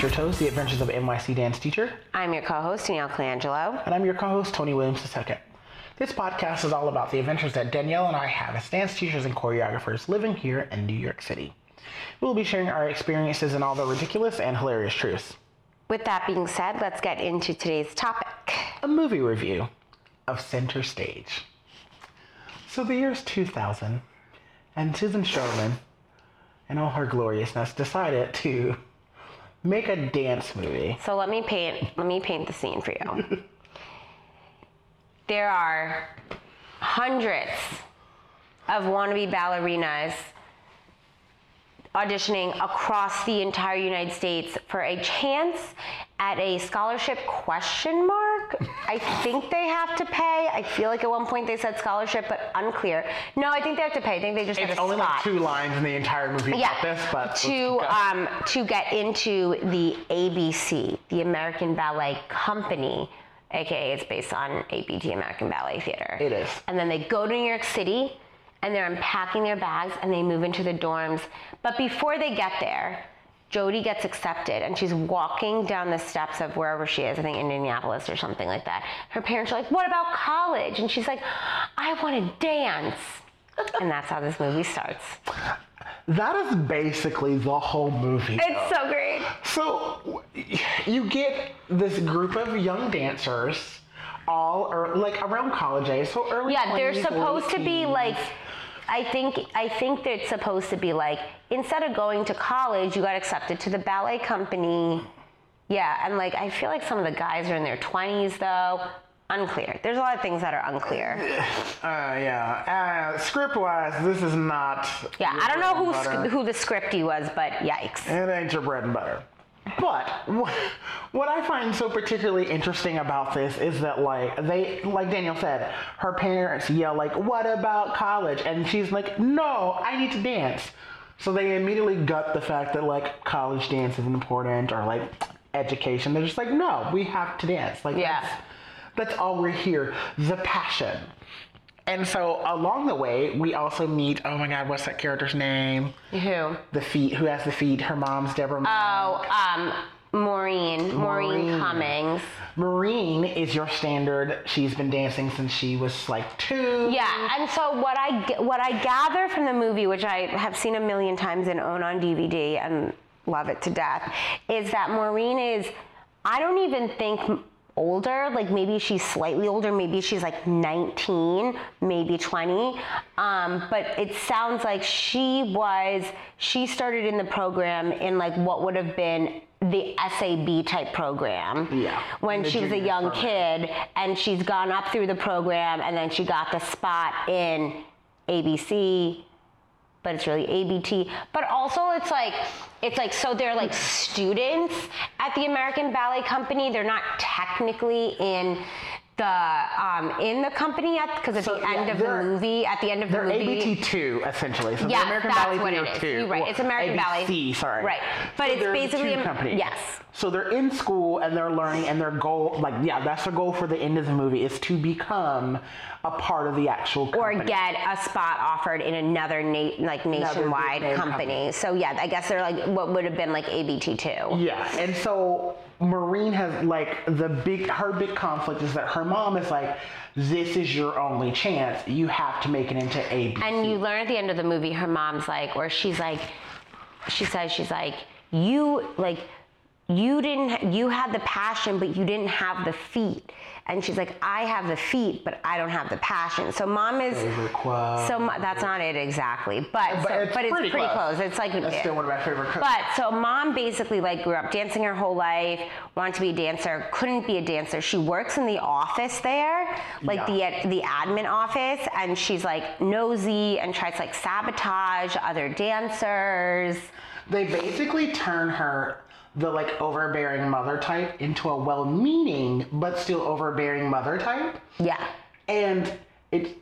Your Toes, the adventures of NYC dance teacher. I'm your co-host Danielle Colangelo. And I'm your co host, Tony Williams II. This podcast is all about the adventures that Danielle and I have as dance teachers and choreographers living here in New York City. We'll be sharing our experiences and all the ridiculous and hilarious truths. With that being said, let's get into today's topic. A movie review of Center Stage. So the year's 2000, and Susan Sherman, in all her gloriousness, decided to make a dance movie. So let me paint let me paint the scene for you. there are hundreds of wannabe ballerinas auditioning across the entire United States for a chance at a scholarship question mark. I think they have to pay. I feel like at one point they said scholarship, but unclear. No, I think they have to pay. I think they just It's get a only spot like two lines in the entire movie yeah, about this, but to um, to get into the ABC, the American Ballet Company, aka it's based on ABT American Ballet Theater. It is. And then they go to New York City, and they're unpacking their bags, and they move into the dorms. But before they get there, Jody gets accepted, and she's walking down the steps of wherever she is, I think Indianapolis or something like that. Her parents are like, "What about college?" And she's like, "I want to dance." and that's how this movie starts. that is basically the whole movie. It's so great. So you get this group of young dancers, all or like around college age, so early. Yeah, they're 20s, supposed to be like. I think I think they're supposed to be like instead of going to college, you got accepted to the ballet company. Yeah, and like I feel like some of the guys are in their twenties though. Unclear. There's a lot of things that are unclear. Uh, yeah. Uh, script wise, this is not. Yeah, I don't know who sc- who the scripty was, but yikes. It ain't your bread and butter. But what I find so particularly interesting about this is that, like, they, like Daniel said, her parents yell, like, "What about college?" And she's like, "No, I need to dance." So they immediately gut the fact that like college dance is important or like education. They're just like, "No, we have to dance." Like, Yeah. that's, that's all we're here. The passion. And so along the way, we also meet. Oh my God, what's that character's name? Who? The feet. Who has the feet? Her mom's Deborah. Oh, um, Maureen. Maureen, Maureen. Cummings. Maureen is your standard. She's been dancing since she was like two. Yeah, and so what I what I gather from the movie, which I have seen a million times and own on DVD and love it to death, is that Maureen is I don't even think older. Like maybe she's slightly older. Maybe she's like 19, maybe 20. Um, but it sounds like she was she started in the program in like what would have been the SAB type program Yeah, when she was a young program. kid and she's gone up through the program and then she got the spot in ABC but it's really ABT but also it's like it's like so they're like students at the American Ballet Company they're not technically in the um, in the company yet because at So, the yeah, end of the movie at the end of the movie ABT two essentially. So Yeah, the American that's Ballet what it Theater two. You're right. It's American Ballet. ABC, sorry. Right. But it's basically a- company. yes. So they're in school and they're learning and their goal, like yeah, that's their goal for the end of the movie is to become a part of the actual or get a spot offered in another na- like nationwide name company. company. So yeah, I guess they're like what would have been like ABT two. Yeah, and so Maureen has like the big her big conflict is that her mom is like, this is your only chance. You have to make it into ABC. And you learn at the end of the movie, her mom's like, or she's like, she says she's like, you like, you didn't, you had the passion, but you didn't have the feet. And she's like, I have the feet, but I don't have the passion. So mom is, so that's not it exactly, but But so- it's but it's pretty pretty, close. close. It's like That's still one of my favorite quotes. But so mom basically like grew up dancing her whole life, wanted to be a dancer, couldn't be a dancer. She works in the office there, like Yeah. the the admin office, and she's like nosy and tries to like sabotage other dancers. They basically turn her, the like overbearing mother type, into a well-meaning but still overbearing mother type. Yeah. And it,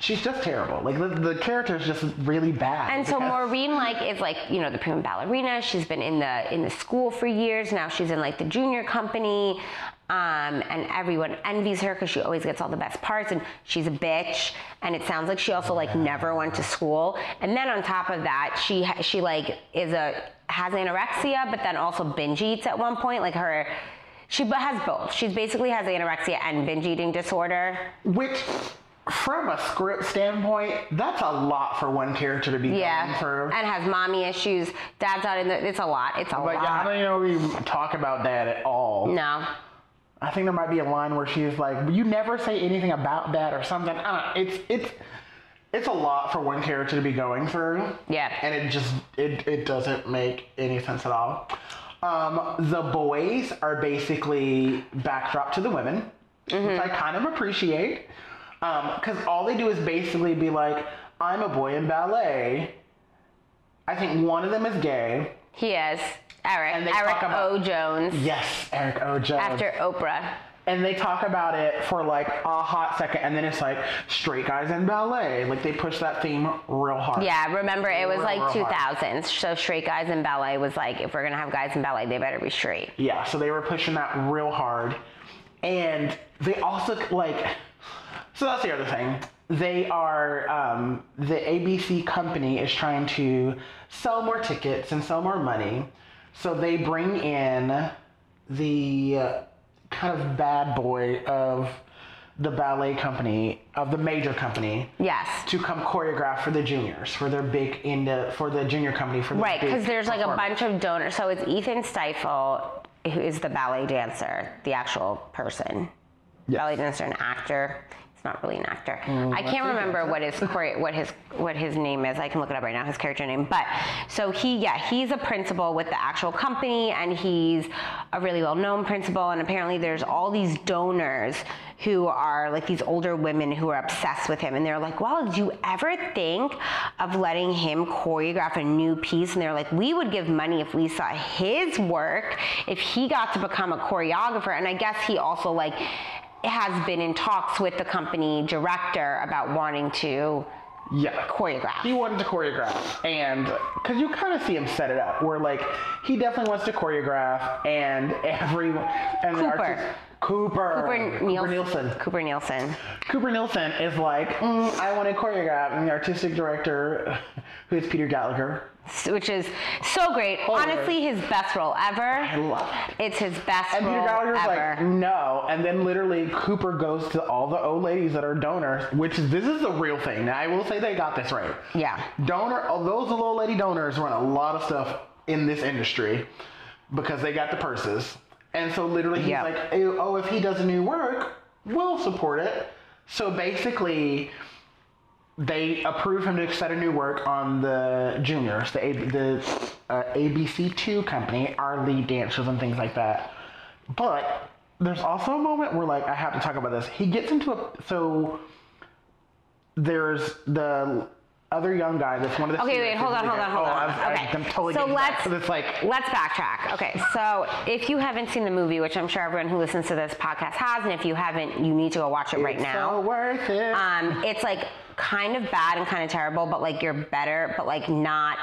she's just terrible. Like the, the character is just really bad. And so Maureen like is like you know the prima ballerina. She's been in the in the school for years. Now she's in like the junior company, um, and everyone envies her because she always gets all the best parts. And she's a bitch. And it sounds like she also like never went to school. And then on top of that, she she like is a has anorexia, but then also binge eats at one point. Like her. She has both. She's basically has anorexia and binge eating disorder. Which, from a script standpoint, that's a lot for one character to be going Yeah, through. and has mommy issues. Dad's out in the. It's a lot. It's a Like, I don't even know we talk about that at all. No. I think there might be a line where she's like, "You never say anything about that" or something. I don't know. It's it's it's a lot for one character to be going through. Yeah. And it just it it doesn't make any sense at all. Um, the boys are basically backdrop to the women, which I kind of appreciate. Because all they do is basically be like, "I'm a boy in ballet." I think one of them is gay. He is. Eric. Eric talk about- O. Jones. Yes, Eric O. Jones. After Oprah. And they talk about it for like a hot second and then it's like straight guys in ballet. Like they push that theme real hard. Yeah, remember it was Real, like real 2000s. So straight guys in ballet was like, if we're gonna have guys in ballet, they better be straight. yeah so they were pushing that real hard. And they also like so that's the other thing. They are um, the abc company is trying to sell more tickets and sell more money. So they bring in the uh, kind of bad boy of the ballet company of the major company Yes. to come choreograph for the juniors for their big in the for the junior company for the Right, because there's like a bunch of donors. So it's Ethan Stiefel, who is the ballet dancer, the actual person. Ballet dancer and actor. He's not really an actor. Mm, I can't remember what his what his what his name is. I can look it up right now. His character name. But so he yeah he's a principal with the actual company and he's a really well known principal. And apparently there's all these donors who are like these older women who are obsessed with him and they're like well did you ever think of letting him choreograph a new piece and they're like we would give money if we saw his work if he got to become a choreographer and i guess he also like has been in talks with the company director about wanting to yeah choreograph he wanted to choreograph and because you kind of see him set it up where like he definitely wants to choreograph and everyone and the Cooper. artist- Cooper Cooper, Cooper Nielson. Nielson Cooper Nielson. Cooper Nielson is like mm, I want to choreograph and the artistic director who is Peter Gallagher which is so great. Honestly, his best role ever. I love it It's his best and Peter Gallagher's ever. like no and then literally Cooper goes to all the old ladies that are donors which this is the real thing now I will say they got this right yeah. donor oh, those little lady donors run a lot of stuff in this industry because they got the purses and so literally he's Yeah. like oh if he does a new work we'll support it so basically they approve him to set a new work on the juniors the, A- the uh, abc2 company our lead dancers and things like that. But there's also a moment where like i have to talk about this. He gets into a so there's the other young guy that's one of the Okay, wait, hold on, hold on, hold oh, on. I'm, okay. I'm totally so let's 'cause it's like let's backtrack. Okay, so if you haven't seen the movie, which I'm sure everyone who listens to this podcast has, and if you haven't, you need to go watch it right it's now. so worth it Um, it's like kind of bad and kind of terrible, but like you're better, but like not.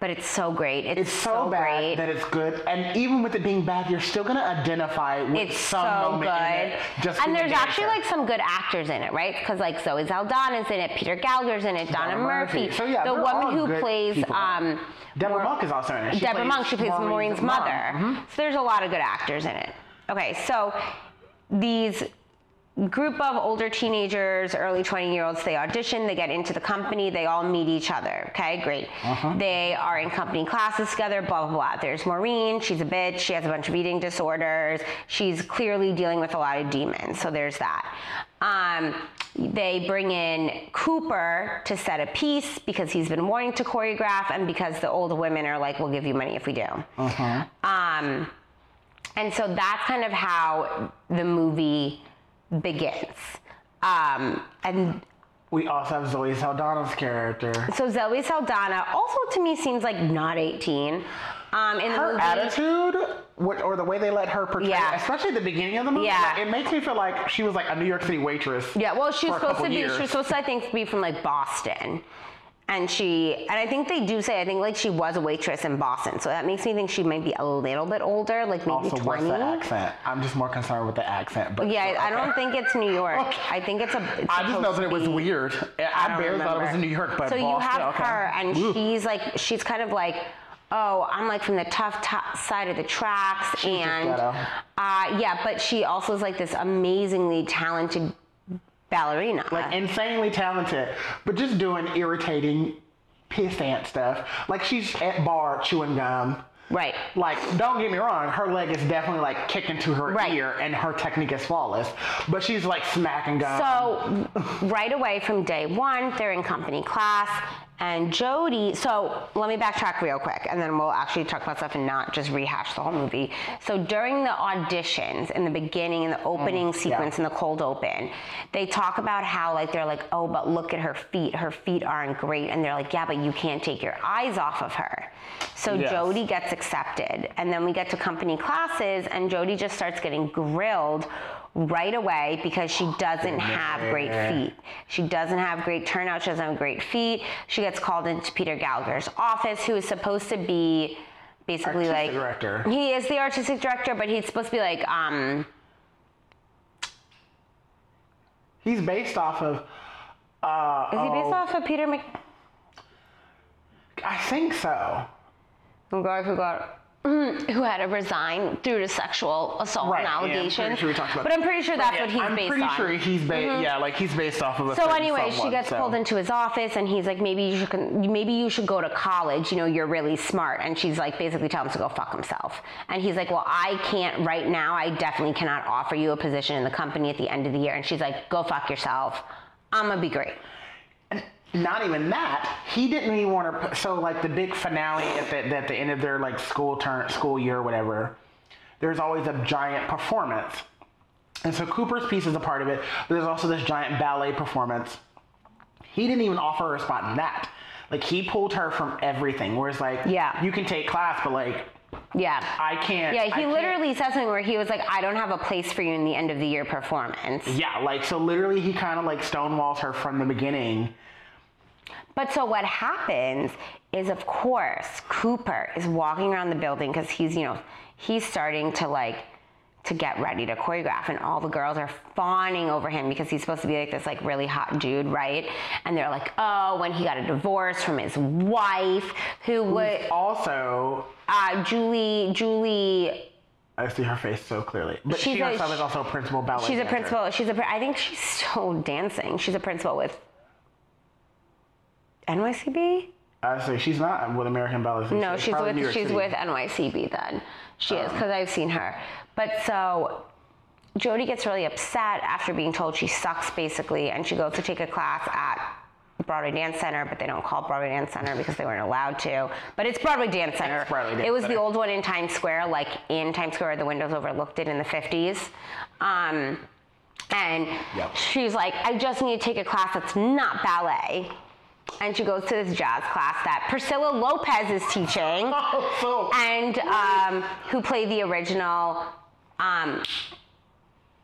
But it's so great. It's, it's so, bad great. that it's good and even with it being bad you're still gonna identify with it's some so moment good. in it just and there's actually like some good actors in it, right? Because like Zoe Saldana's in it, Peter Gallagher's in it, Donna, Donna Murphy. Murphy. So, yeah, the woman who plays people. um, Deborah Maur- Monk is also in it She Deborah Monk, she plays Maureen's, mom. mother. Mhm. So there's a lot of good actors in it. Okay, so these group of older teenagers, early 20 year olds, they audition, they get into the company, they all meet each other. Okay, great. They are in company classes together, blah, blah, blah. There's Maureen, she's a bitch, she has a bunch of eating disorders, she's clearly dealing with a lot of demons, so there's that. Um, they bring in Cooper to set a piece because he's been wanting to choreograph and because the older women are like, we'll give you money if we do. Uh-huh. Um, and so that's kind of how the movie begins. Um, and we also have Zoe Saldana's character so Zoe Saldana also to me seems like not 18. Um, in the her movie, attitude, what, or the way they let her portray, Yeah. especially at the beginning of the movie, Yeah. like, it makes me feel like she was like a New York City waitress. Yeah, well, she was supposed to be. years. She was supposed to, I think, be from like Boston, and she, and I think they do say, I think like she was a waitress in Boston, so that makes me think she might be a little bit older, like maybe Also, what's twenty. the accent? I'm just more concerned with the accent. But Yeah, sure, I don't think it's New York. Okay. I think it's a. It's I just know that it was weird. I, don't barely thought it was in New York, but so you Boston, have okay. her, and Ooh. she's like, she's kind of like, oh, I'm like from the tough to- side of the tracks, She's and uh, yeah, but she also is like this amazingly talented ballerina. like insanely talented, but just doing irritating pissant stuff. Like she's at barre chewing gum. right. Like, don't get me wrong, her leg is definitely like kicking to her Right. ear, and her technique is flawless. But she's like smacking gum. So right away from day one, they're in company class, and Jody. So let me backtrack real quick, and then we'll actually talk about stuff and not just rehash the whole movie. So during the auditions, in the beginning, in the mm, opening sequence, in the cold open, they talk about how like they're like, oh, but look at her feet. Her feet aren't great, and they're like, yeah, but you can't take your eyes off of her. So Yes. Jody gets accepted, and then we get to company classes, and Jody just starts getting grilled right away because she doesn't have great feet. She doesn't have great turnout. She doesn't have great feet. She gets called into Peter Gallagher's office, who is supposed to be basically Artistic like director. He is the artistic director, but he's supposed to be like um he's based off of. Uh, is he based oh, off of Peter Mc I think so. who got who got who had to resign due to sexual assault Right. and yeah, I'm pretty allegations. sure we talked about but I'm pretty sure that's Yeah, what he's I'm based pretty on. Mm-hmm. sure he's based. Yeah, like he's based off of a. So anyway, she gets so. pulled into his office, and he's like, "Maybe you should, maybe you should go to college. You know, you're really smart." And she's like, basically telling him to go fuck himself. And he's like, "Well, I can't right now. I definitely cannot offer you a position in the company at the end of the year." And she's like, "Go fuck yourself. I'm gonna be great." Not even that. He didn't even want to. So like the big finale at the, at the end of their like school turn school year or whatever. There's always a giant performance, and so Cooper's piece is a part of it. But there's also this giant ballet performance. He didn't even offer her a spot in that. Like he pulled her from everything. Whereas like Yeah. you can take class, but like Yeah. I can't. Yeah, I he can't- literally said something where he was like, "I don't have a place for you in the end of the year performance." Yeah, like so literally he kind of like stonewalls her from the beginning. But so what happens is, of course, Cooper is walking around the building because he's, you know, he's starting to like to get ready to choreograph, and all the girls are fawning over him because he's supposed to be like this like really hot dude, right? And they're like, oh, when he got a divorce from his wife, who would Also, uh, Julie Julie I see her face so clearly. But She's she a- herself is also a principal ballet. She's a dancer. principal. She's a. I think she's still dancing. She's a principal with NYCB. I say she's not with American Ballet. No, she's with she's City. with NYCB then. She is Um. because I've seen her. But so Jody gets really upset after being told she sucks basically, and she goes to take a class at Broadway Dance Center, but they don't call Broadway Dance Center because they weren't allowed to. But it's Broadway Dance Center. Broadway Dance it was Center. the old one in Times Square, like in Times Square, the windows overlooked it in the 50s. Um, and Yep. she's like, I just need to take a class that's not ballet. And she goes to this jazz class that Priscilla Lopez is teaching Oh, so and um, who played the original um,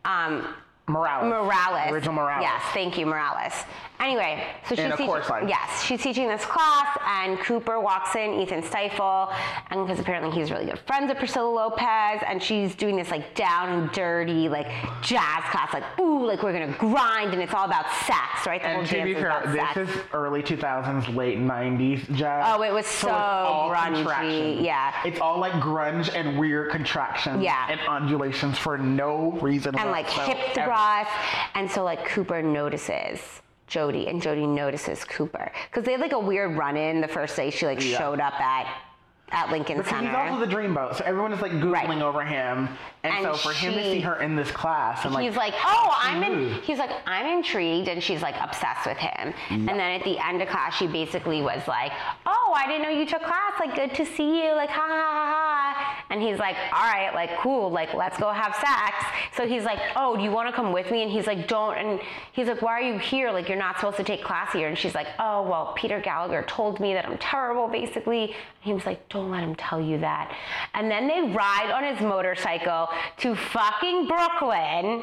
um, Morales. Morales. Original Morales. Yes, thank you, Morales. Anyway, so she's teaching. yes, she's teaching this class, and Cooper walks in, Ethan Stiefel, and because apparently he's really good friends with Priscilla Lopez, and she's doing this like down and dirty like jazz class, like ooh, like we're gonna grind, and it's all about sex, right? The whole And to dance be fair, about this sex. is early 2000s, late 90s jazz. Oh, it was so all grungy, yeah. It's all like grunge and weird contractions Yeah. and undulations for no reason and like hip thrust. And so like Cooper notices Jody and Jody notices Cooper. Because they had like a weird run in the first day she like Yeah. showed up at at Lincoln Because Center. he's also the dreamboat, so everyone is like googling Right. over him, and, And so for him to see her in this class, and like he's like, oh, I'm in. He's like, I'm intrigued, and she's like obsessed with him. And then at the end of class, she basically was like, oh, I didn't know you took class. Like, good to see you. Like, ha ha ha ha. And he's like, all right, like, cool, like, let's go have sex. So he's like, oh, do you want to come with me? And he's like, don't. And he's like, why are you here? Like, you're not supposed to take class here. And she's like, oh, well, Peter Gallagher told me that I'm terrible, basically. And he was like, don't let him tell you that. And then they ride on his motorcycle to fucking Brooklyn,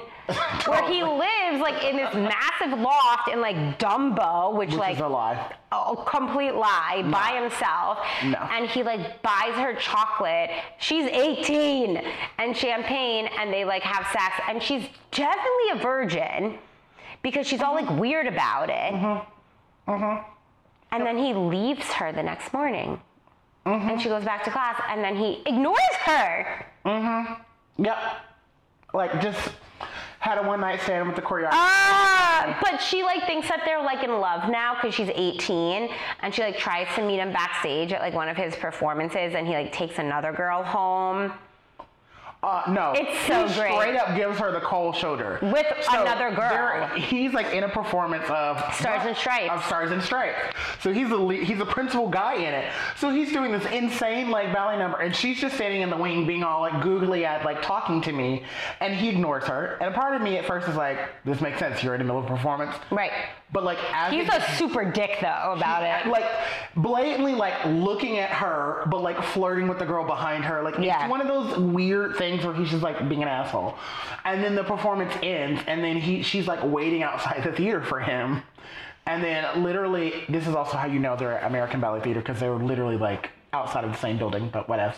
where he lives, like, in this massive loft in, like, Dumbo, which, Which like, is a lie. a complete lie by himself. No. And he like buys her chocolate. She's 18 and champagne and they like have sex and she's definitely a virgin because she's all like weird about it. Mhm. Mhm. And then he leaves her the next morning. And she goes back to class and then he ignores her. Yep. Like just had a one night stand with the choreographer. Ah, but she like thinks that they're like in love now because she's 18 and she like tries to meet him backstage at like one of his performances and he like takes another girl home. Uh, no, It's so he great. Straight up gives her the cold shoulder With another girl. He's like in a performance of Stars and Stripes. Of Stars and Stripes. So he's a lead, he's a principal guy in it. So he's doing this insane like ballet number, and she's just standing in the wing, being all like googly eyed, like talking to me, and he ignores her. And a part of me at first is like, this makes sense. You're in the middle of a performance, Right. But like He's a super dick though about it. like blatantly like looking at her but like flirting with the girl behind her like Yeah. it's one of those weird things where he's just like being an asshole and then the performance ends and then he she's like waiting outside the theater for him and then literally this is also how you know they're American Ballet Theater because they were literally like outside of the same building but whatever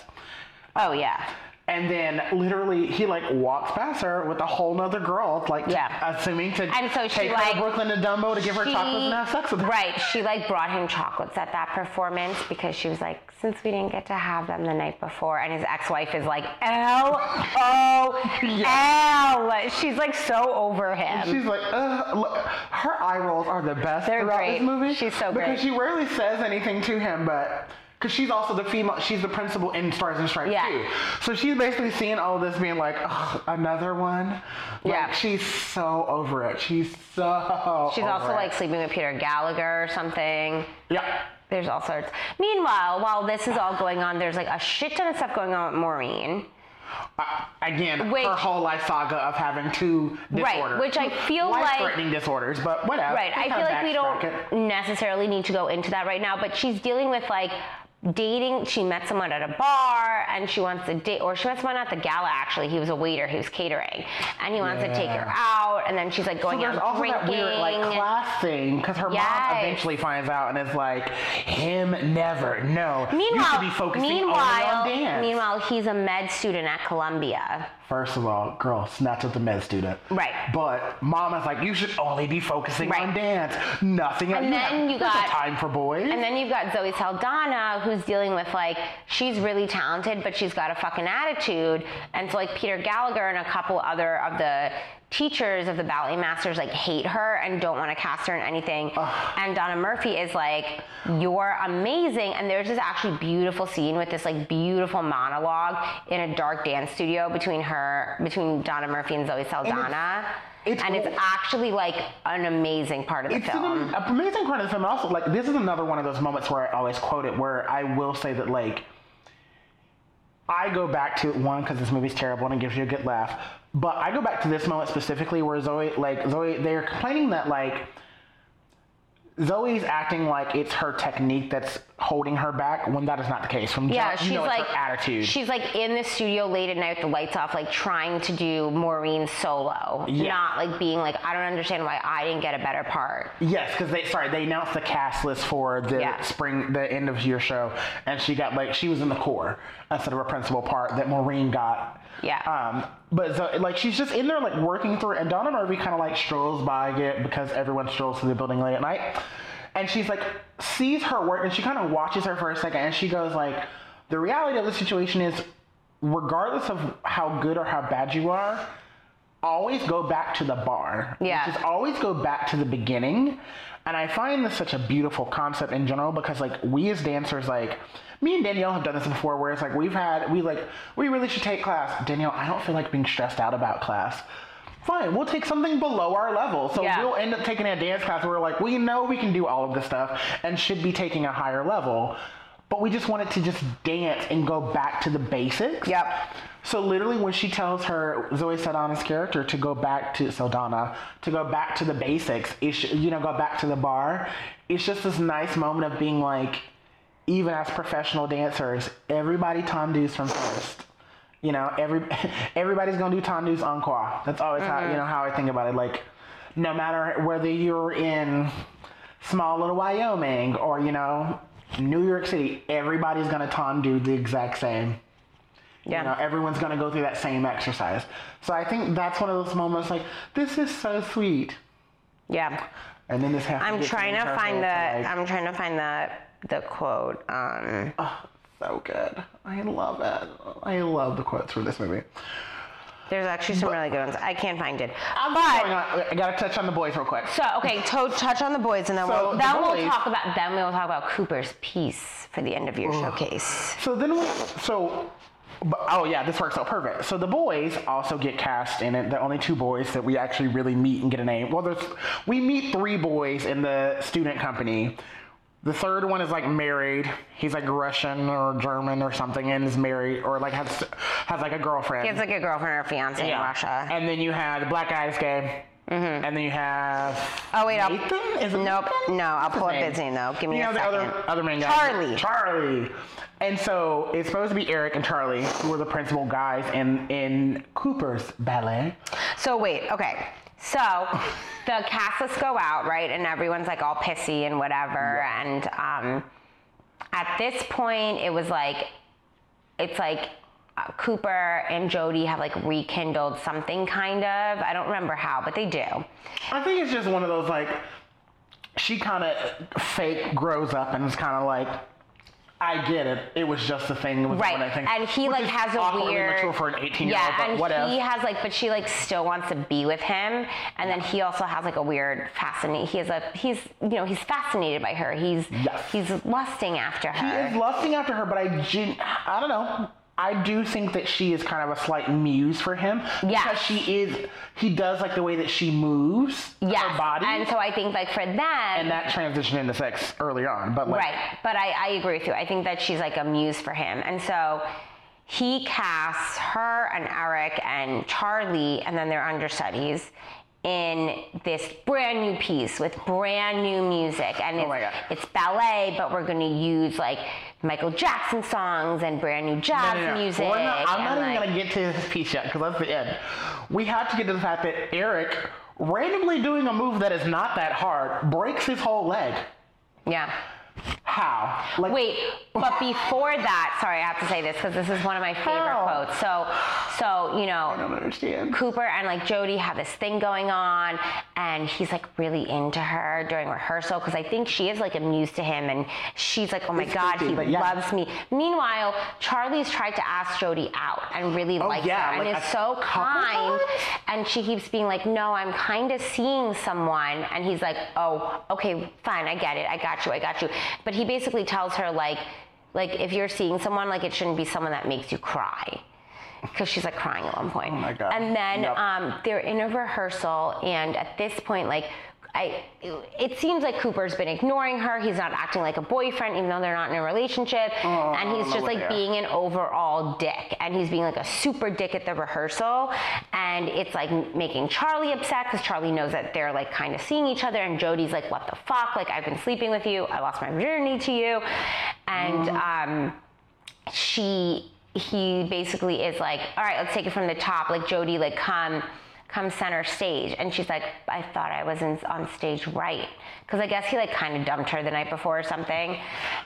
Oh yeah. And then literally he like walks past her with a whole nother girl like Yeah. assuming to And so she, take her to Brooklyn to Dumbo to give her She- chocolates and have sex with her Right. She like brought him chocolates at that performance because she was like, since we didn't get to have them the night before, and his ex-wife is like, L O L. She's like so over him. She's like, Ugh. her eye rolls are the best They're throughout great. this movie. She's so because great. Because she rarely says anything to him, but because she's also the female, she's the principal in Stars and Stripes Yeah. too. So she's basically seeing all this, being like, Ugh, another one. Like, Yeah. she's so over it. She's so. She's also it. like sleeping with Peter Gallagher or something. yeah. There's all sorts. Meanwhile, while this is all going on, there's like a shit ton of stuff going on with Maureen. Uh, again, Which- her whole life saga of having two disorders, Right, which I feel like- life-threatening disorders, but whatever. Right. I feel like we don't it. necessarily need to go into that right now, but she's dealing with like dating. She met someone at a bar and she wants to date, or she met someone at the gala actually. He was a waiter, he was catering, and he wants to take her out, and then she's like So going there's out also drinking. that weird like class thing because her Yes. mom eventually finds out and is like, him never. No, you Meanwhile, should be focusing meanwhile, on dance. meanwhile, he's a med student at Columbia. First of all, girl, snatch up the med student. Right. But mom is like, you should only be focusing Right. on dance. Nothing else. And then you no got- time for boys. And then you've got Zoe Saldana, who's dealing with like she's really talented, but she's got a fucking attitude. And so like Peter Gallagher and a couple other of the teachers of the ballet masters like hate her and don't want to cast her in anything. And Donna Murphy is like, "You're amazing." And there's this actually beautiful scene with this like beautiful monologue in a dark dance studio between her, between Donna Murphy and Zoe Saldana. It's and it's actually like an amazing part of the it's film. an amazing part of the film. Also, like this is another one of those moments where I always quote it, where I will say that like I go back to one because this movie's terrible and it gives you a good laugh. But I go back to this moment specifically where Zoe, like Zoe, they're complaining that like Zoe's acting like it's her technique that's holding her back when that is not the case. From Yeah, she's you know it's like her attitude. She's like in the studio late at night with the lights off, like trying to do Maureen solo, Yeah. not like being like, I don't understand why I didn't get a better part. Yes, because they sorry they announced the cast list for the Yeah. spring the end of year show, and she got like she was in the corps instead of a principal part that Maureen got. Yeah. Um, but so, like she's just in there like working through, it, and Donna Murphy kind of like strolls by it because everyone strolls through the building late at night, and she's like sees her work and she kind of watches her for a second, and she goes like, the reality of the situation is, regardless of how good or how bad you are. Always go back to the barre. Yeah. Is always go back to the beginning and i find this such a beautiful concept in general because like we as dancers like me and danielle have done this before where it's like we've had we like we really should take class. Danielle i don't feel like being stressed out about class. Fine we'll take something below our level. So Yeah. we'll end up taking a dance class where we're like we know we can do all of this stuff and should be taking a higher level but we just wanted to just dance and go back to the basics. Yep. So literally, when she tells her Zoe Saldana's character to go back to Saldana to go back to the basics, it's, you know, go back to the barre. It's just this nice moment of being like, even as professional dancers, everybody tendus from first. You know, every everybody's gonna do tendus encore. That's always how mm-hmm. you know how I think about it. Like, no matter whether you're in small little Wyoming or you know New York City, everybody's gonna tendu the exact same. Yeah. You know, everyone's gonna go through that same exercise. So I think that's one of those moments like, this is so sweet. yeah. And then this happens. I'm trying to find the. I'm trying to find the the quote. Um, oh, so good. I love it. I love the quotes from this movie. There's actually some really good ones. I can't find it. I'm but going on. I gotta touch on the boys real quick. so okay, to, touch on the boys, and then So we'll then boys- we'll talk about then we'll talk about Cooper's piece for the end of your showcase. So then we, so, but, oh yeah, this works out perfect. So the boys also get cast in it. The only two boys that we actually really meet and get a name. Well, there's, we meet three boys in the student company. The third one is like married. He's like Russian or German or something, and is married or like has has like a girlfriend. He has like a girlfriend or fiance in Russia. And then you had black Eyes gay. Mm-hmm. And then you have. Oh, wait, I'll- Nathan? Is it Nope, Nathan? no, I'll pull up his name though. Give me you a know the second. other other main guy. Charlie. Charlie. And so it's supposed to be Eric and Charlie who are the principal guys in in Cooper's ballet. So wait, okay. So the cast lists go out, right? And everyone's like all pissy and whatever. And um, at this point, it was like, it's like uh, Cooper and Jody have like rekindled something kind of. I don't remember how, but they do. I think it's just one of those like she kind of fake grows up and is kind of like. I get it. It was just a thing. With Right, When I think, and he like has a weird mature for an 18 year yeah, old, but and whatever. he has like, but she like still wants to be with him, and then he also has like a weird fascinate. He has a he's you know he's fascinated by her. He's Yes. he's lusting after her. He is lusting after her, but I, I don't know. I do think that she is kind of a slight muse for him. Yes. Because she is, he does like the way that she moves yes, her body. and so I think like for them, and that transitioned into sex early on. But like, Right, but I, I agree with you. I think that she's like a muse for him. And so he casts her and Eric and Charlie and then their understudies in this brand new piece with brand new music. And oh it's, Oh God. it's ballet, but we're going to use like Michael Jackson songs and brand new jazz No, no, no. music. We're not- I'm not and, even going to get to this piece yet because that's the end. We have to get to the fact that Eric, randomly doing a move that is not that hard, breaks his whole leg. Yeah. How? Like, Wait, but before that, sorry, I have to say this because this is one of my favorite How? quotes. So, so you know, I don't understand. Cooper and like Jody have this thing going on, and he's like really into her during rehearsal because I think she is like amused to him, and she's like, oh my It's god, creepy, he yeah. loves me. Meanwhile, Charlie's tried to ask Jody out and really Oh, likes yeah, her and is so kind, times? and she keeps being like, no, I'm kind of seeing someone, and he's like, oh, okay, fine, I get it, I got you, I got you, but he basically tells her like, like if you're seeing someone, like it shouldn't be someone that makes you cry because she's like crying at one point. Oh my God. And then Yep. um, they're in a rehearsal, and at this point, like. I, it seems like Cooper's been ignoring her. He's not acting like a boyfriend, even though they're not in a relationship. Oh, and he's just like being an overall dick. And he's being like a super dick at the rehearsal. And it's like making Charlie upset because Charlie knows that they're like kind of seeing each other. And Jody's like, what the fuck? Like, I've been sleeping with you. I lost my virginity to you. And, um, she he basically is like all right let's take it from the top like jody like come come center stage and she's like i thought i was in, on stage right because i guess he like kind of dumped her the night before or something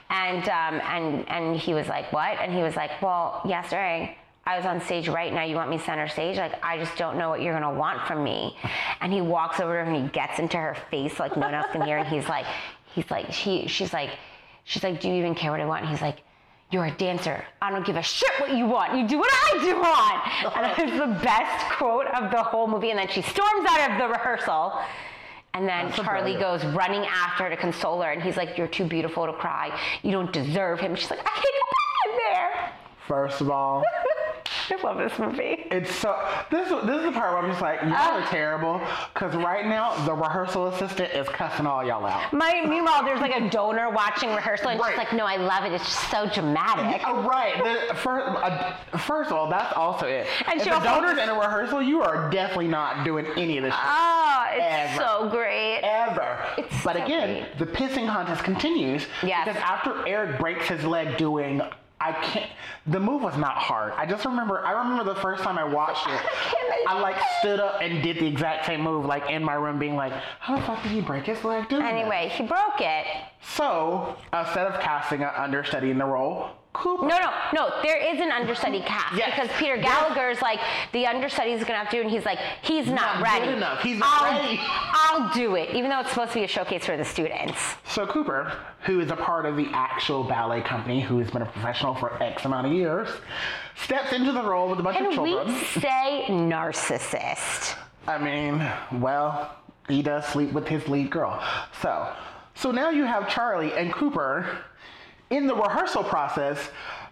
and um and and he was like what and he was like well yesterday I was on stage right now. You want me center stage? Like, I just don't know what you're gonna want from me. And he walks over to her and he gets into her face like no one else can hear. And he's like, he's like, she, she's like, she's like, do you even care what I want? And he's like, you're a dancer. I don't give a shit what you want. You do what I do want. And it was the best quote of the whole movie. And then she storms out of the rehearsal. And then That's Charlie goes running after her to console her. And he's like, You're too beautiful to cry. You don't deserve him. She's like, I can't go back in there. First of all, I love this movie. It's so this is this is the part where I'm just like y'all Uh. are terrible because right now the rehearsal assistant is cussing all y'all out. My meanwhile, there's like a donor watching rehearsal, and Right. she's like, "No, I love it. It's just so dramatic." Oh, right. The, first, uh, first of all, that's also it. And if also- donor's in a rehearsal, you are definitely not doing any of this shit. Oh, it's Ever. so great. Ever. It's but so again, the pissing contest continues. Yes. Because after Eric breaks his leg doing, I can't. The move was not hard. I just remember. I remember the first time I watched it. I like stood up and did the exact same move, like in my room, being like, "How the fuck did he break his leg doing that?" Anyway, he broke it. So instead of casting an understudy in the role, Cooper. No, no, no. There is an understudy cast Yes. because Peter Yes. Gallagher's like the understudy's gonna have to do, and he's like, he's not, Not ready. good enough. He's not I'll, ready." I'll do it, even though it's supposed to be a showcase for the students. So Cooper, who is a part of the actual ballet company, who has been a professional for X amount of years, steps into the role with a bunch of children. Can we children. say narcissist? I mean, well, he does sleep with his lead girl. So, so now you have Charlie and Cooper in the rehearsal process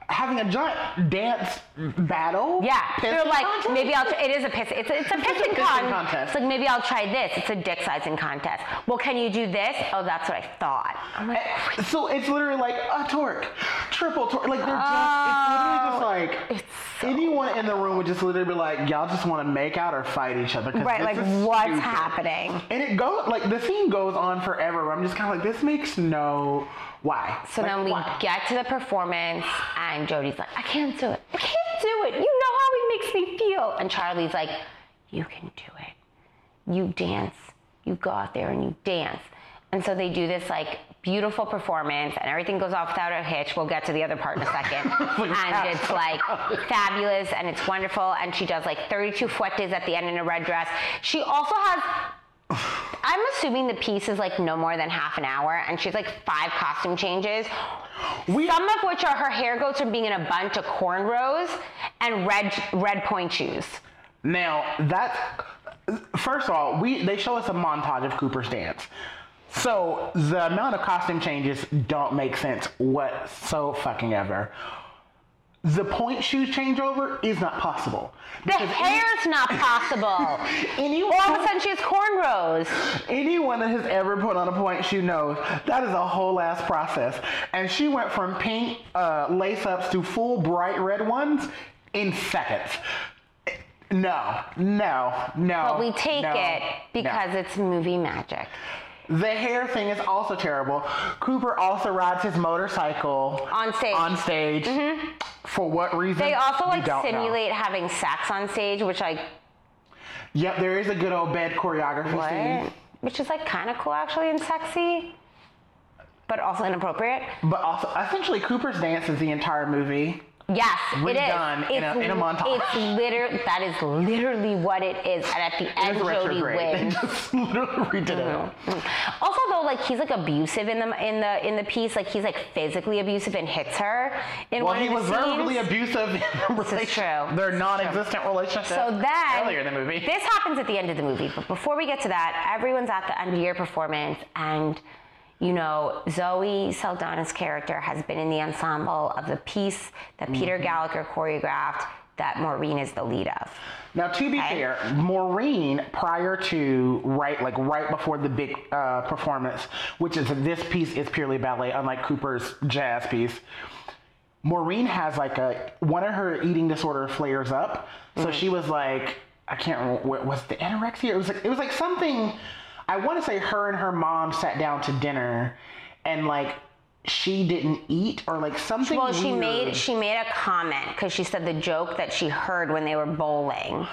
having a giant dance battle. Yeah, they're like, contest? maybe I'll. Try, it is a piss. It's a, it's a It's a pissing con- contest. It's like maybe I'll try this. It's a dick sizing contest. Well, can you do this? Oh, that's what I thought. I'm like, eh, So it's literally like a torque, triple torque. Like they're just. Oh, it's literally just oh, like it's so- anyone in the room would just literally be like, y'all just want to make out or fight each other. right, like what's stupid." happening? And it goes like the scene goes on forever. I'm just kind of like, this makes no why. So Like, then we why? get to the performance, and Jody's like, I can't do it. I can't do it. You know how he makes me feel. And Charlie's like, You can do it. You dance. You go out there and you dance. And so they do this like beautiful performance, and everything goes off without a hitch. We'll get to the other part in a second. Oh and it's like fabulous and it's wonderful. And she does like 32 fouettés at the end in a red dress. She also has I'm assuming the piece is like no more than half an hour, and she's like five costume changes. We- Some of which are her hair goes from being in a bun to cornrows and red red pointe shoes. Now that's first of all, we they show us a montage of Cooper's dance. So the amount of costume changes don't make sense what so fucking ever. The pointe shoes changeover is not possible. The hair's not possible. anyone, All of a sudden, she has cornrows. anyone that has ever put on a pointe shoe knows that is a whole ass process. And she went from pink uh, lace ups to full bright red ones in seconds. No, no, no. But we take no, it no. because it's movie magic. The hair thing is also terrible. Cooper also rides his motorcycle On stage. Mm-hmm. On stage. For what reason? They also like don't know. simulate having sex on stage, which I. Yep, there is a good old bed choreography what? scene. Which is like kind of cool actually and sexy, but also inappropriate. But also, essentially, Cooper's dance is the entire movie. Yes, it is. In a- in a montage. It's literally that is literally what it is, and at the end, Jody wins. They just literally redid it. Mm-hmm. Also, though, like he's like abusive in the in the in the piece. Like he's like physically abusive and hits her in Well, one he of the was scenes. verbally abusive in the This is true. Their non-existent relationship. So then, earlier in the movie. this happens at the end of the movie. But before we get to that, everyone's at the end of your performance, and you know Zoe Saldana's character has been in the ensemble of the piece that Mm-hmm. Peter Gallagher choreographed. That Maureen is the lead of. Now, to be Okay. fair, Maureen, prior to right, like right before the big uh, performance, which is this piece is purely ballet, unlike Cooper's jazz piece. Maureen has like a one of her eating disorder flares up, so she was like, I can't remember what was the anorexia. It was like it was like something. I want to say her and her mom sat down to dinner, and like she didn't eat or like something. Well, she weird. made she made a comment because she said the joke that she heard when they were bowling.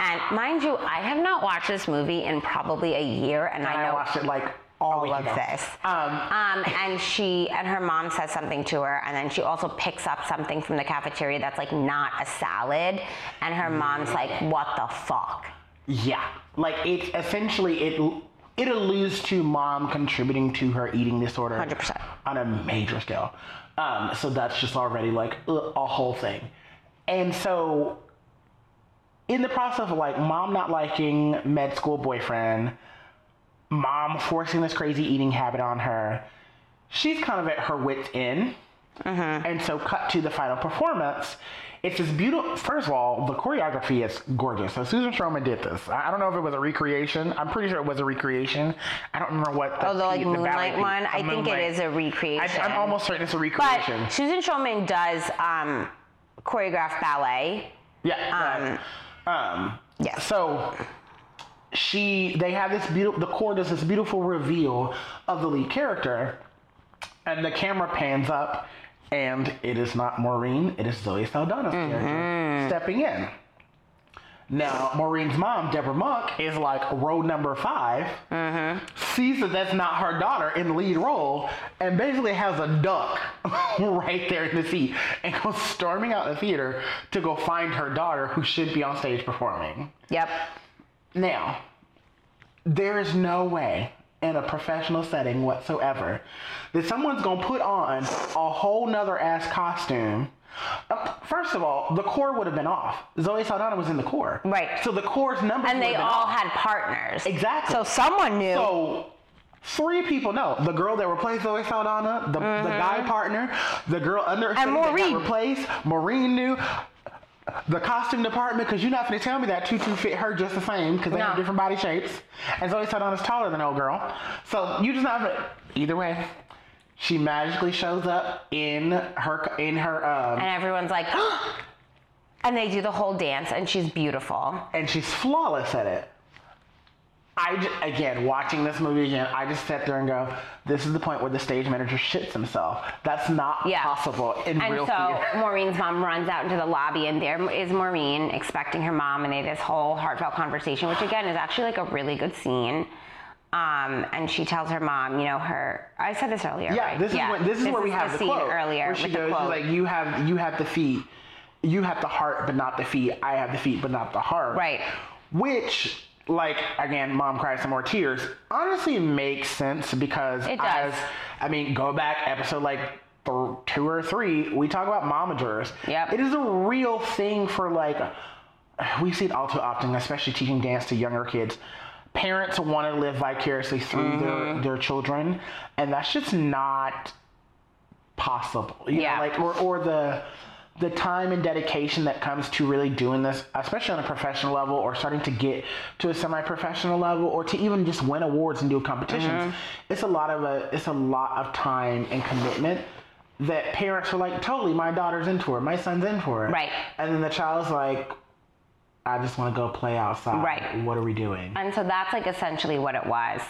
And mind you, I have not watched this movie in probably a year, and I I know watched it like all all of ago. this. Um, Um, and she and her mom says something to her, and then she also picks up something from the cafeteria that's like not a salad, and her mom's like, "What the fuck?" Yeah, like it essentially it it alludes to mom contributing to her eating disorder 100%. on a major scale. Um, so that's just already like a whole thing. And so in the process of like mom not liking med school boyfriend, mom forcing this crazy eating habit on her, she's kind of at her wits end. And so, cut to the final performance. It's this beautiful. First of all, the choreography is gorgeous. So Susan Stroman did this. I don't know if it was a recreation. I'm pretty sure it was a recreation. I don't remember what. Oh, the like ballet Moonlight one. the I think it Moonlight. is a recreation. I, I'm almost certain it's a But recreation. Susan Stroman does um, choreograph ballet. yeah. Um, um, yeah. So she, they have this beautiful. The corps does this beautiful reveal of the lead character, and the camera pans up, and it is not Maureen. It is Zoe Saldana's mm-hmm. character stepping in. Now, Maureen's mom, Deborah Monk, is like row number 5 mm-hmm. sees that that's not her daughter in the lead role, and basically has a duck right there in the seat and goes storming out the theater to go find her daughter who should be on stage performing. Yep. Now, there is no way in a professional setting whatsoever that someone's gonna put on a whole nother ass costume. Uh, First of all, the corps would have been off. Zoe Saldana was in the corps. Right. So the corps's numbers And they all off. had partners. Exactly. So someone knew. So three people know. The girl that replaced Zoe Saldana, the, the guy partner, the girl under Mm-hmm. And that got Maureen. replaced, Maureen knew. The costume department, because you're not going to tell me that tutu fit her just the same, because they have different body shapes. And Zoe Saldana's taller than old girl. So you just not. Either way, she magically shows up in her in her um, and everyone's like, and they do the whole dance, and she's beautiful. and she's flawless at it. I again watching this movie again, I just sat there and go, "This is the point where the stage manager shits himself. That's not Yeah. possible in And real so theater." Maureen's mom runs out into the lobby, and there is Maureen expecting her mom, and they have this whole heartfelt conversation, which again is actually like a really good scene. Um, and she tells her mom, you know, her. I said this earlier. Yeah, right? this is what this is where we have the scene quote earlier where she goes, the like, "You have you have the feet, you have the heart, but not the feet. I have the feet, but not the heart." Right. Which, like, again, mom cries some more tears. Honestly, makes sense because It does. as I mean, go back episode like th- two or three, we talk about momagers. Yep. It is a real thing for like we see it all too often, especially teaching dance to younger kids. Parents want to live vicariously through Mm-hmm. their, their children, and that's just not possible. You Yeah. know, like or, or the the time and dedication that comes to really doing this, especially on a professional level or starting to get to a semi-professional level or to even just win awards and do competitions. Mm-hmm. It's a lot of a it's a lot of time and commitment that parents are like, totally, my daughter's into it, my son's into it. Right. And then the child's like, I just want to go play outside. Right. What are we doing? And so that's like essentially what it was.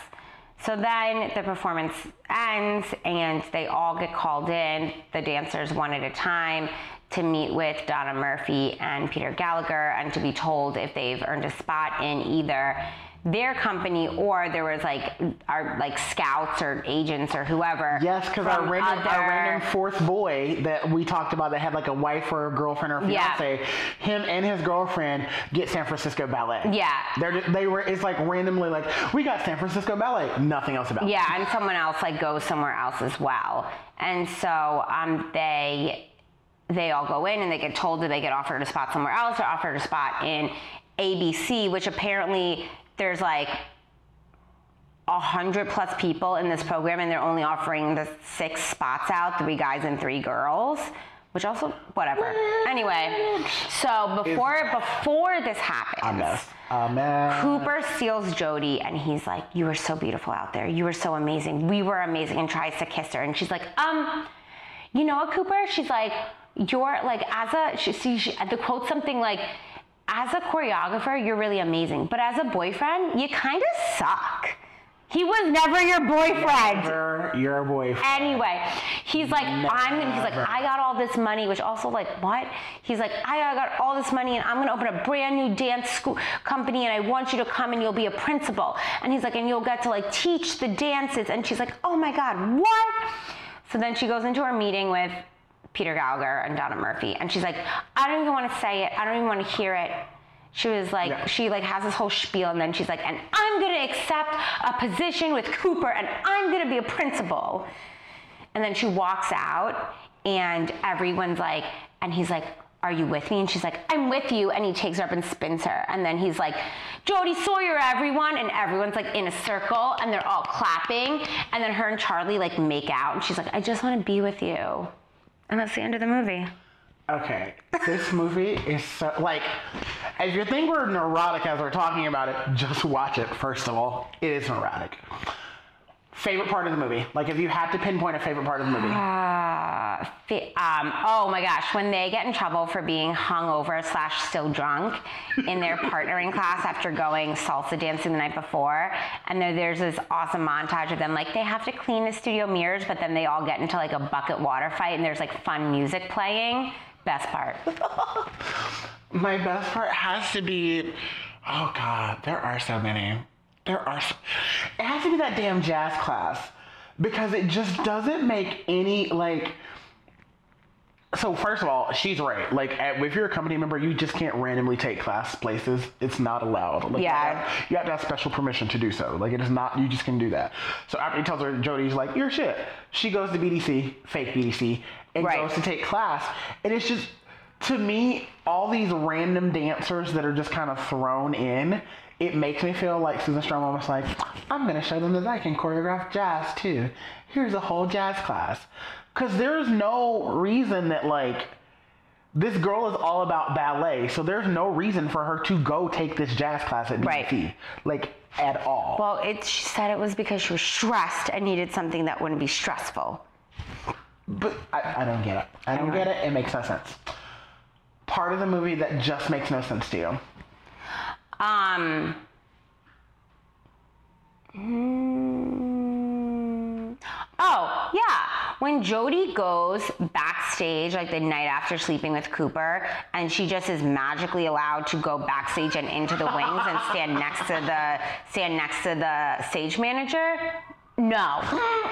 So then the performance ends and they all get called in, the dancers one at a time, to meet with Donna Murphy and Peter Gallagher and to be told if they've earned a spot in either their company or there was like our like scouts or agents or whoever. Yes, because our random, our random fourth boy that we talked about that had like a wife or a girlfriend or Yeah. fiance, him and his girlfriend get San Francisco Ballet. Yeah. They're, they were, it's like randomly like, we got San Francisco Ballet, nothing else about it. Yeah, and someone else like goes somewhere else as well. And so um, they they all go in and they get told that they get offered a spot somewhere else or offered a spot in ABC, which apparently there's like a hundred plus people in this program and they're only offering the six spots out, three guys and three girls. Which also, whatever. Anyway, so before before this happens, A mess. A mess. Cooper steals Jody and he's like, You were so beautiful out there. You were so amazing. We were amazing. And tries to kiss her. And she's like, Um, you know what, Cooper? She's like, You're like, as a, she, she, she, the quote something like, As a choreographer, you're really amazing. But as a boyfriend, you kind of suck. He was never your boyfriend. Never your boyfriend. Anyway, he's like, I'm gonna, he's like, I got all this money, which also like, what? He's like, I got all this money and I'm gonna open a brand new dance school company and I want you to come and you'll be a principal. And he's like, and you'll get to like teach the dances. And she's like, oh my God, what? So then she goes into her meeting with Peter Gallagher and Donna Murphy. And she's like, I don't even wanna say it. I don't even wanna hear it. She was like, Yeah. she like has this whole spiel, and then she's like, and I'm gonna accept a position with Cooper, and I'm gonna be a principal. And then she walks out, and everyone's like, and he's like, Are you with me? And she's like, I'm with you. And he takes her up and spins her. And then he's like, Jody Sawyer, everyone. And everyone's like in a circle, and they're all clapping. And then her and Charlie like make out, and she's like, I just wanna be with you. And that's the end of the movie. Okay, this movie is so like. If you think we're neurotic as we're talking about it, just watch it. First of all, it is neurotic. Favorite part of the movie? Like, if you had to pinpoint a favorite part of the movie, Uh, um, oh my gosh, when they get in trouble for being hungover slash still drunk in their partnering class after going salsa dancing the night before, and there, there's this awesome montage of them like they have to clean the studio mirrors, but then they all get into like a bucket water fight, and there's like fun music playing. Best part. my best part has to be. Oh God, there are so many. There are. It has to be that damn jazz class because it just doesn't make any like. So first of all, she's right. Like, at, if you're a company member, you just can't randomly take class places. It's not allowed. Like, Yeah. You have, you have to have special permission to do so. Like, it is not. You just can do that. So after he tells her, Jody's like, "You're shit." She goes to BDC, fake BDC, and Right. goes to take class. And it's just, to me, all these random dancers that are just kind of thrown in. It makes me feel like Susan Stroman was like, I'm gonna show them that I can choreograph jazz too. Here's a whole jazz class. Cause there's no reason that like this girl is all about ballet, so there's no reason for her to go take this jazz class at Right. Like at all. Well, it, she said it was because she was stressed and needed something that wouldn't be stressful. But I, I don't get it. I don't get it. It makes no sense. Part of the movie that just makes no sense to you. Um. mm, Oh, yeah. When Jody goes backstage, like the night after sleeping with Cooper, and she just is magically allowed to go backstage and into the wings and stand next to the stand next to the stage manager. No,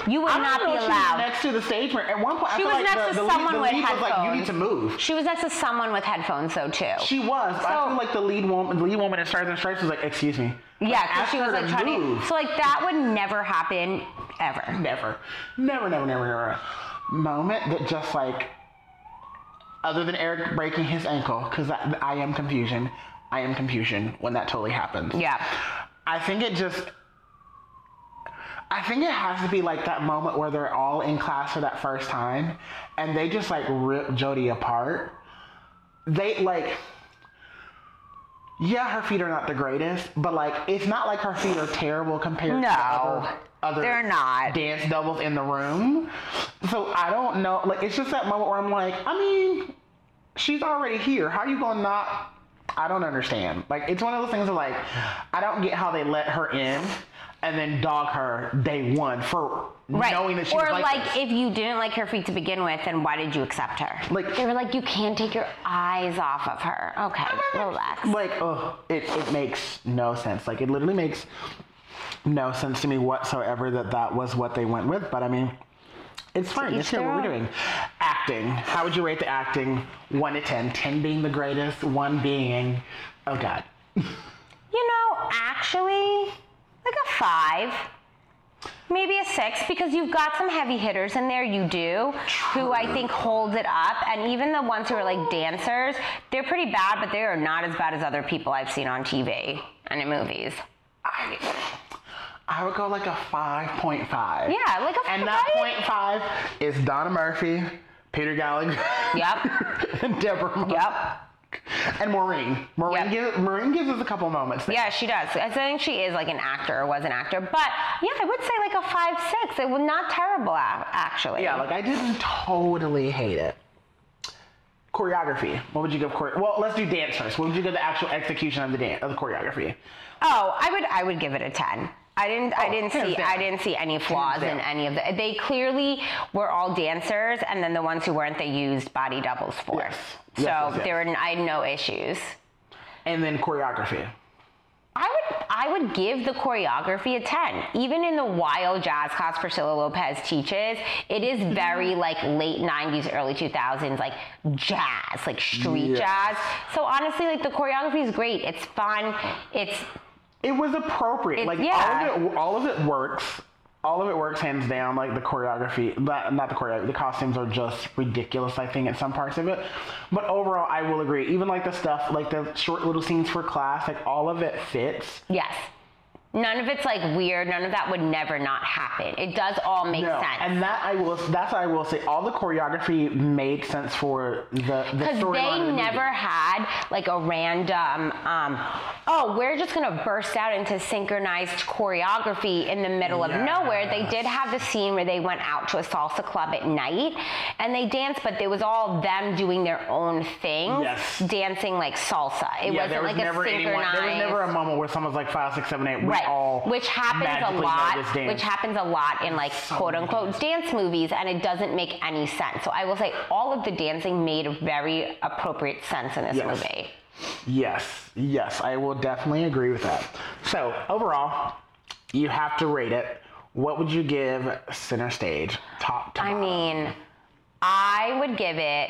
you would I don't not know be if she was allowed. next to the stage. At one point, She feel was like next the, to the lead, someone the with headphones. like, "You need to move." She was next to someone with headphones, though, too. She was, but I feel like the lead woman, the lead woman in Stars and Stripes was like, "Excuse me." yeah, because she was like to move. So like that would never happen ever. Never, never, never, never, never. Moment that just like, other than Eric breaking his ankle, because I, I am confusion. I am confusion when that totally happens. Yeah. I think it just. I think it has to be like that moment where they're all in class for that first time, and they just like rip Jody apart. They like. Yeah, her feet are not the greatest, but like it's not like her feet are terrible compared to other, other they're not. dance doubles in the room. So I don't know. Like it's just that moment where I'm like, I mean, she's already here. How are you gonna not? I don't understand. Like it's one of those things of like, I don't get how they let her in and then dog her day one for Right. knowing that she or was like, like if you didn't like her feet to begin with, then why did you accept her? Like- they were like, you can't take your eyes off of her. Okay, relax. like oh it, it makes no sense. Like it literally makes no sense to me whatsoever that that was what they went with but i mean it's fine. It's their what we're doing? Acting. How would you rate the acting? 1 to 10 10 being the greatest 1 being oh god. You know, actually, like a five. Maybe a six because you've got some heavy hitters in there. You do, who I think hold it up, and even the ones who are like dancers, they're pretty bad, but they are not as bad as other people I've seen on TV and in movies. I, I would go like a 5.5 Yeah, like a and that right? point five is donna murphy peter gallagher Yep. and deborah Yep. And maureen maureen, Yep. gives, maureen gives us a couple moments there. Yeah, she does. I think she is like an actor or was an actor. But yeah, I would say like a five, six. It was not terrible, actually. Yeah, like I didn't totally hate it. Choreography. What would you give? Chore- well, let's do dance first. What would you give the actual execution of the dance of the choreography? Oh, I would I would give it a ten. I didn't I Oh, didn't see down. I didn't see any flaws in any of the they clearly were all dancers and then the ones who weren't they used body doubles for. Yes. So Yes, yes, yes. there were I had no issues. And then choreography. I would I would give the choreography a 10. Even in the wild jazz class Priscilla Lopez teaches, it is Mm-hmm. very like late 90s, early 2000s, like jazz, like street Yes. jazz. So honestly, like the choreography is great. It's fun. It's It was appropriate. It- like yeah. all of it, all of it works. All of it works hands down. Like the choreography, not, not the choreography. The costumes are just ridiculous. I think in some parts of it, but overall, I will agree. Even like the stuff, like the short little scenes for class, like all of it fits. yes. None of it's like weird. None of that would never not happen. It does all make No, sense. and that I will. That's what I will say. All the choreography made sense for the the Because storyline they the never had like a random, um, oh, we're just gonna burst out into synchronized choreography in the middle of nowhere. They did have the scene where they went out to a salsa club at night and they danced, but it was all them doing their own thing, Yes. dancing like salsa. It yeah, wasn't was like a synchronized. anyone. There was never a moment where someone's like five, six, seven, eight. We Right, all which happens a lot. Which happens a lot in like quote unquote dance movies, and it doesn't make any sense. So I will say all of the dancing made very appropriate sense in this Yes. movie. Yes, yes, I will definitely agree with that. So overall, you have to rate it. What would you give Center Stage? Top to I bottom? mean, I would give it.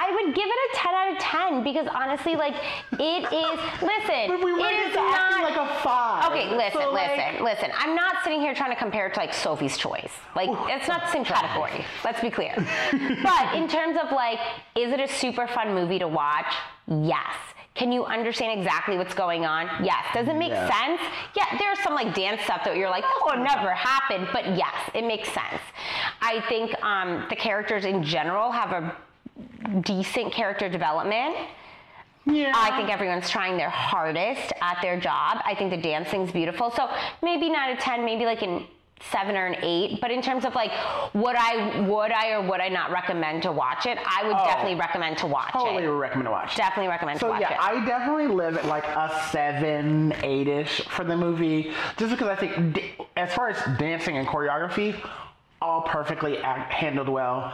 I would give it a 10 out of 10 because honestly, like, it is. Listen, But we it rated is the acting not. like a five. Okay, listen, So, like, listen, listen. I'm not sitting here trying to compare it to like Sophie's Choice. Like, it's not the same category. Let's be clear. but in terms of like, is it a super fun movie to watch? Yes. Can you understand exactly what's going on? Yes. Does it make Yeah. sense? Yeah, there's some like dance stuff that you're like, that would never happen, but yes, it makes sense. I think um, the characters in general have a decent character development. Yeah. I think everyone's trying their hardest at their job. I think the dancing's beautiful. So maybe not a 10, maybe like an seven or an eight. But in terms of like would I would I or would I not recommend to watch it, I would Oh, definitely recommend to watch totally it. recommend to watch. Definitely recommend So to watch yeah, it. I definitely live at like a seven, eight-ish for the movie, just because I think as far as dancing and choreography, all perfectly act- handled well.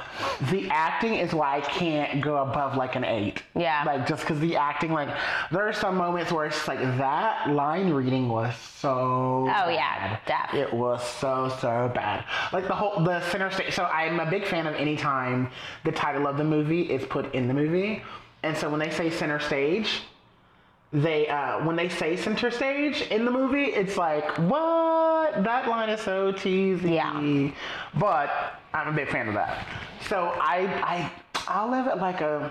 The acting is why I can't go above like an eight. Yeah. Like just because the acting, like there are some moments where it's like that line reading was so. Oh, yeah, bad. def. It was so so bad. Like the whole the center stage. So I'm a big fan of any time the title of the movie is put in the movie, and so when they say center stage, they uh, when they say center stage in the movie, it's like what that line is so cheesy. Yeah. But I'm a big fan of that. So I I I'll live it like a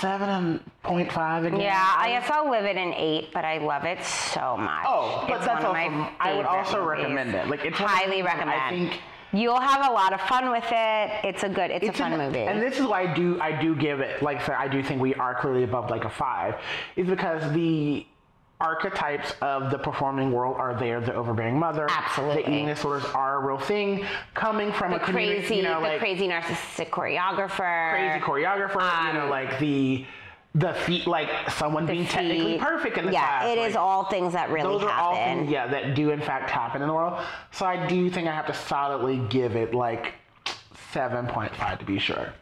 seven point five again. yeah, I guess I'll live it in eight, but I love it so much. Oh, but it's that's one of my I would also movies. recommend it. Like, it's one of the highly movies I recommend. think- You'll have a lot of fun with it. It's a good. It's, a fun an- movie. And this is why I do I do give it like I said, I do think we are clearly above like a five, is because the archetypes of the performing world are there. The overbearing mother, Absolutely. the eating disorders are a real thing. Coming from the a crazy, you know, the like crazy narcissistic choreographer. crazy choreographer, you know, Um, like the the feet, like someone being technically perfect in the yeah, class. it is like, all things that really those are all things, yeah, that do in fact happen in the world. So I do think I have to solidly give it like seven point five to be sure.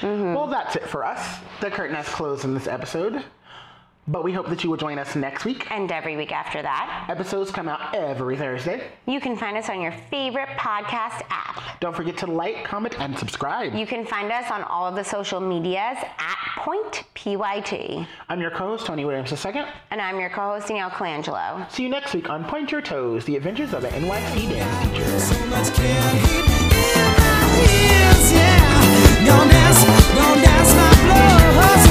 Mm-hmm. Well, that's it for us. The curtain has closed in this episode, but we hope that you will join us next week. And every week after that. Episodes come out every Thursday. You can find us on your favorite podcast app. Don't forget to like, comment, and subscribe. You can find us on all of the social medias at Point PYT. I'm your co host, Tony Williams II. And I'm your co host, Danielle Colangelo. See you next week on Point Your Toes The Adventures of an NYC Dance Teacher. Don't don't my blood.